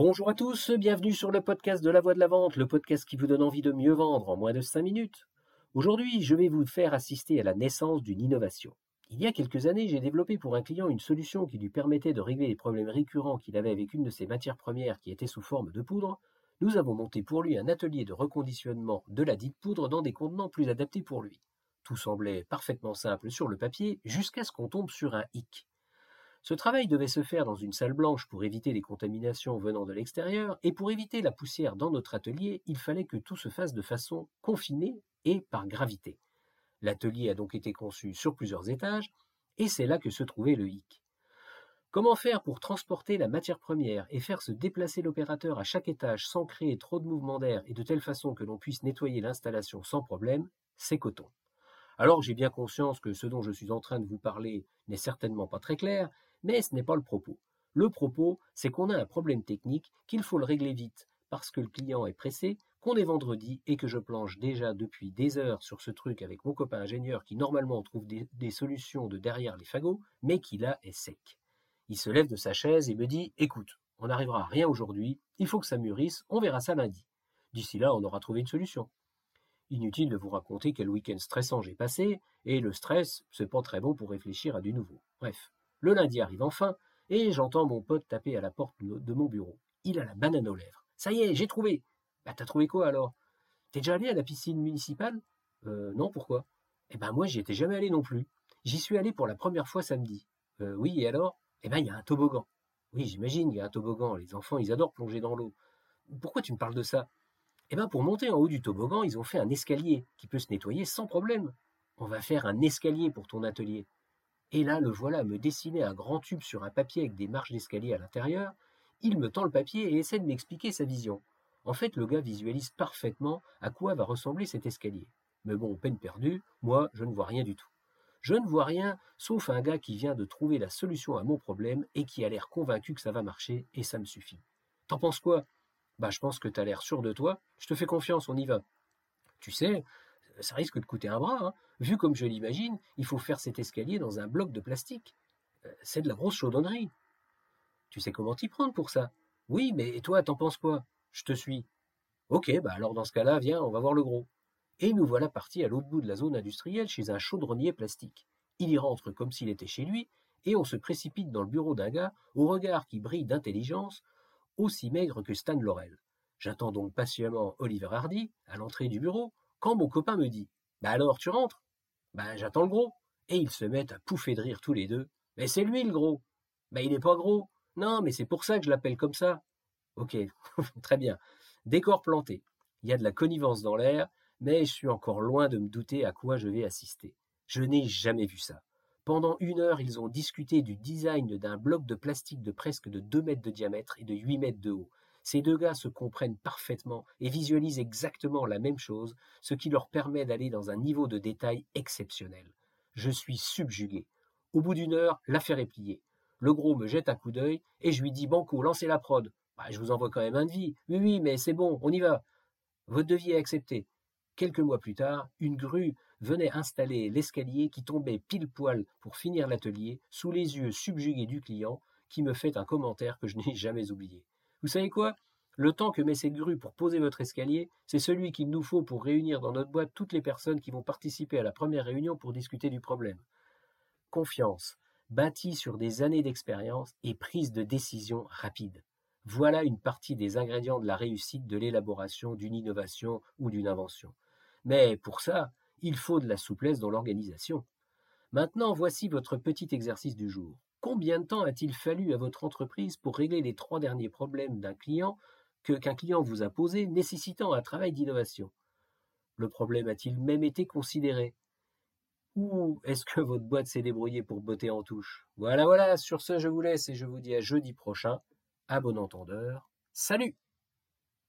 Bonjour à tous, bienvenue sur le podcast de la voix de la vente, le podcast qui vous donne envie de mieux vendre en moins de 5 minutes. Aujourd'hui, je vais vous faire assister à la naissance d'une innovation. Il y a quelques années, j'ai développé pour un client une solution qui lui permettait de régler les problèmes récurrents qu'il avait avec une de ses matières premières qui était sous forme de poudre. Nous avons monté pour lui un atelier de reconditionnement de la dite poudre dans des contenants plus adaptés pour lui. Tout semblait parfaitement simple sur le papier jusqu'à ce qu'on tombe sur un hic. Ce travail devait se faire dans une salle blanche pour éviter les contaminations venant de l'extérieur, et pour éviter la poussière dans notre atelier, il fallait que tout se fasse de façon confinée et par gravité. L'atelier a donc été conçu sur plusieurs étages, et c'est là que se trouvait le hic. Comment faire pour transporter la matière première et faire se déplacer l'opérateur à chaque étage sans créer trop de mouvements d'air et de telle façon que l'on puisse nettoyer l'installation sans problème? C'est coton. Alors j'ai bien conscience que ce dont je suis en train de vous parler n'est certainement pas très clair, mais ce n'est pas le propos. Le propos, c'est qu'on a un problème technique, qu'il faut le régler vite, parce que le client est pressé, qu'on est vendredi et que je planche déjà depuis des heures sur ce truc avec mon copain ingénieur qui normalement trouve des, solutions de derrière les fagots, mais qui là est sec. Il se lève de sa chaise et me dit Écoute, on n'arrivera à rien aujourd'hui, il faut que ça mûrisse, on verra ça lundi. D'ici là, on aura trouvé une solution. Inutile de vous raconter quel week-end stressant j'ai passé, et le stress, c'est pas très bon pour réfléchir à du nouveau. Bref, le lundi arrive enfin, et j'entends mon pote taper à la porte de mon bureau. Il a la banane aux lèvres. Ça y est, j'ai trouvé. Bah t'as trouvé quoi alors? T'es déjà allé à la piscine municipale? Euh non, pourquoi? Eh ben moi j'y étais jamais allé non plus. J'y suis allé pour la première fois samedi. Euh, oui, et alors? Eh ben il y a un toboggan. Oui, j'imagine, il y a un toboggan. Les enfants, ils adorent plonger dans l'eau. Pourquoi tu me parles de ça? Eh bien, pour monter en haut du toboggan, ils ont fait un escalier qui peut se nettoyer sans problème. On va faire un escalier pour ton atelier. Et là, le voilà me dessiner un grand tube sur un papier avec des marches d'escalier à l'intérieur. Il me tend le papier et essaie de m'expliquer sa vision. En fait, le gars visualise parfaitement à quoi va ressembler cet escalier. Mais bon, peine perdue, moi, je ne vois rien du tout. Je ne vois rien, sauf un gars qui vient de trouver la solution à mon problème et qui a l'air convaincu que ça va marcher, et ça me suffit. T'en penses quoi? Bah, je pense que tu as l'air sûr de toi, je te fais confiance, on y va. Tu sais, ça risque de coûter un bras. Hein. Vu comme je l'imagine, il faut faire cet escalier dans un bloc de plastique. Euh, c'est de la grosse chaudonnerie. Tu sais comment t'y prendre pour ça? Oui, mais toi, t'en penses quoi? Je te suis. Ok, bah alors dans ce cas-là, viens, on va voir le gros. Et nous voilà partis à l'autre bout de la zone industrielle chez un chaudronnier plastique. Il y rentre comme s'il était chez lui, et on se précipite dans le bureau d'un gars, au regard qui brille d'intelligence, aussi maigre que Stan Laurel. J'attends donc patiemment Oliver Hardy à l'entrée du bureau quand mon copain me dit Bah alors tu rentres? Bah j'attends le gros. Et ils se mettent à pouffer de rire tous les deux. Mais c'est lui le gros Bah il n'est pas gros Non, mais c'est pour ça que je l'appelle comme ça. Ok, très bien. Décor planté. Il y a de la connivence dans l'air, mais je suis encore loin de me douter à quoi je vais assister. Je n'ai jamais vu ça. Pendant une heure, ils ont discuté du design d'un bloc de plastique de presque de 2 mètres de diamètre et de 8 mètres de haut. Ces deux gars se comprennent parfaitement et visualisent exactement la même chose, ce qui leur permet d'aller dans un niveau de détail exceptionnel. Je suis subjugué. Au bout d'une heure, l'affaire est pliée. Le gros me jette un coup d'œil et je lui dis Banco, lancez la prod. Bah, je vous envoie quand même un devis. Oui, oui, mais c'est bon, on y va. Votre devis est accepté. Quelques mois plus tard, une grue venait installer l'escalier qui tombait pile poil pour finir l'atelier sous les yeux subjugués du client qui me fait un commentaire que je n'ai jamais oublié. Vous savez quoi? Le temps que met cette grue pour poser votre escalier, c'est celui qu'il nous faut pour réunir dans notre boîte toutes les personnes qui vont participer à la première réunion pour discuter du problème. Confiance, bâtie sur des années d'expérience et prise de décision rapide. Voilà une partie des ingrédients de la réussite de l'élaboration d'une innovation ou d'une invention. Mais pour ça, il faut de la souplesse dans l'organisation. Maintenant, voici votre petit exercice du jour. Combien de temps a-t-il fallu à votre entreprise pour régler les trois derniers problèmes d'un client qu'un client vous a posé nécessitant un travail d'innovation? Le problème a-t-il même été considéré? Ou est-ce que votre boîte s'est débrouillée pour botter en touche? Voilà, voilà, sur ce je vous laisse et je vous dis à jeudi prochain. À bon entendeur. Salut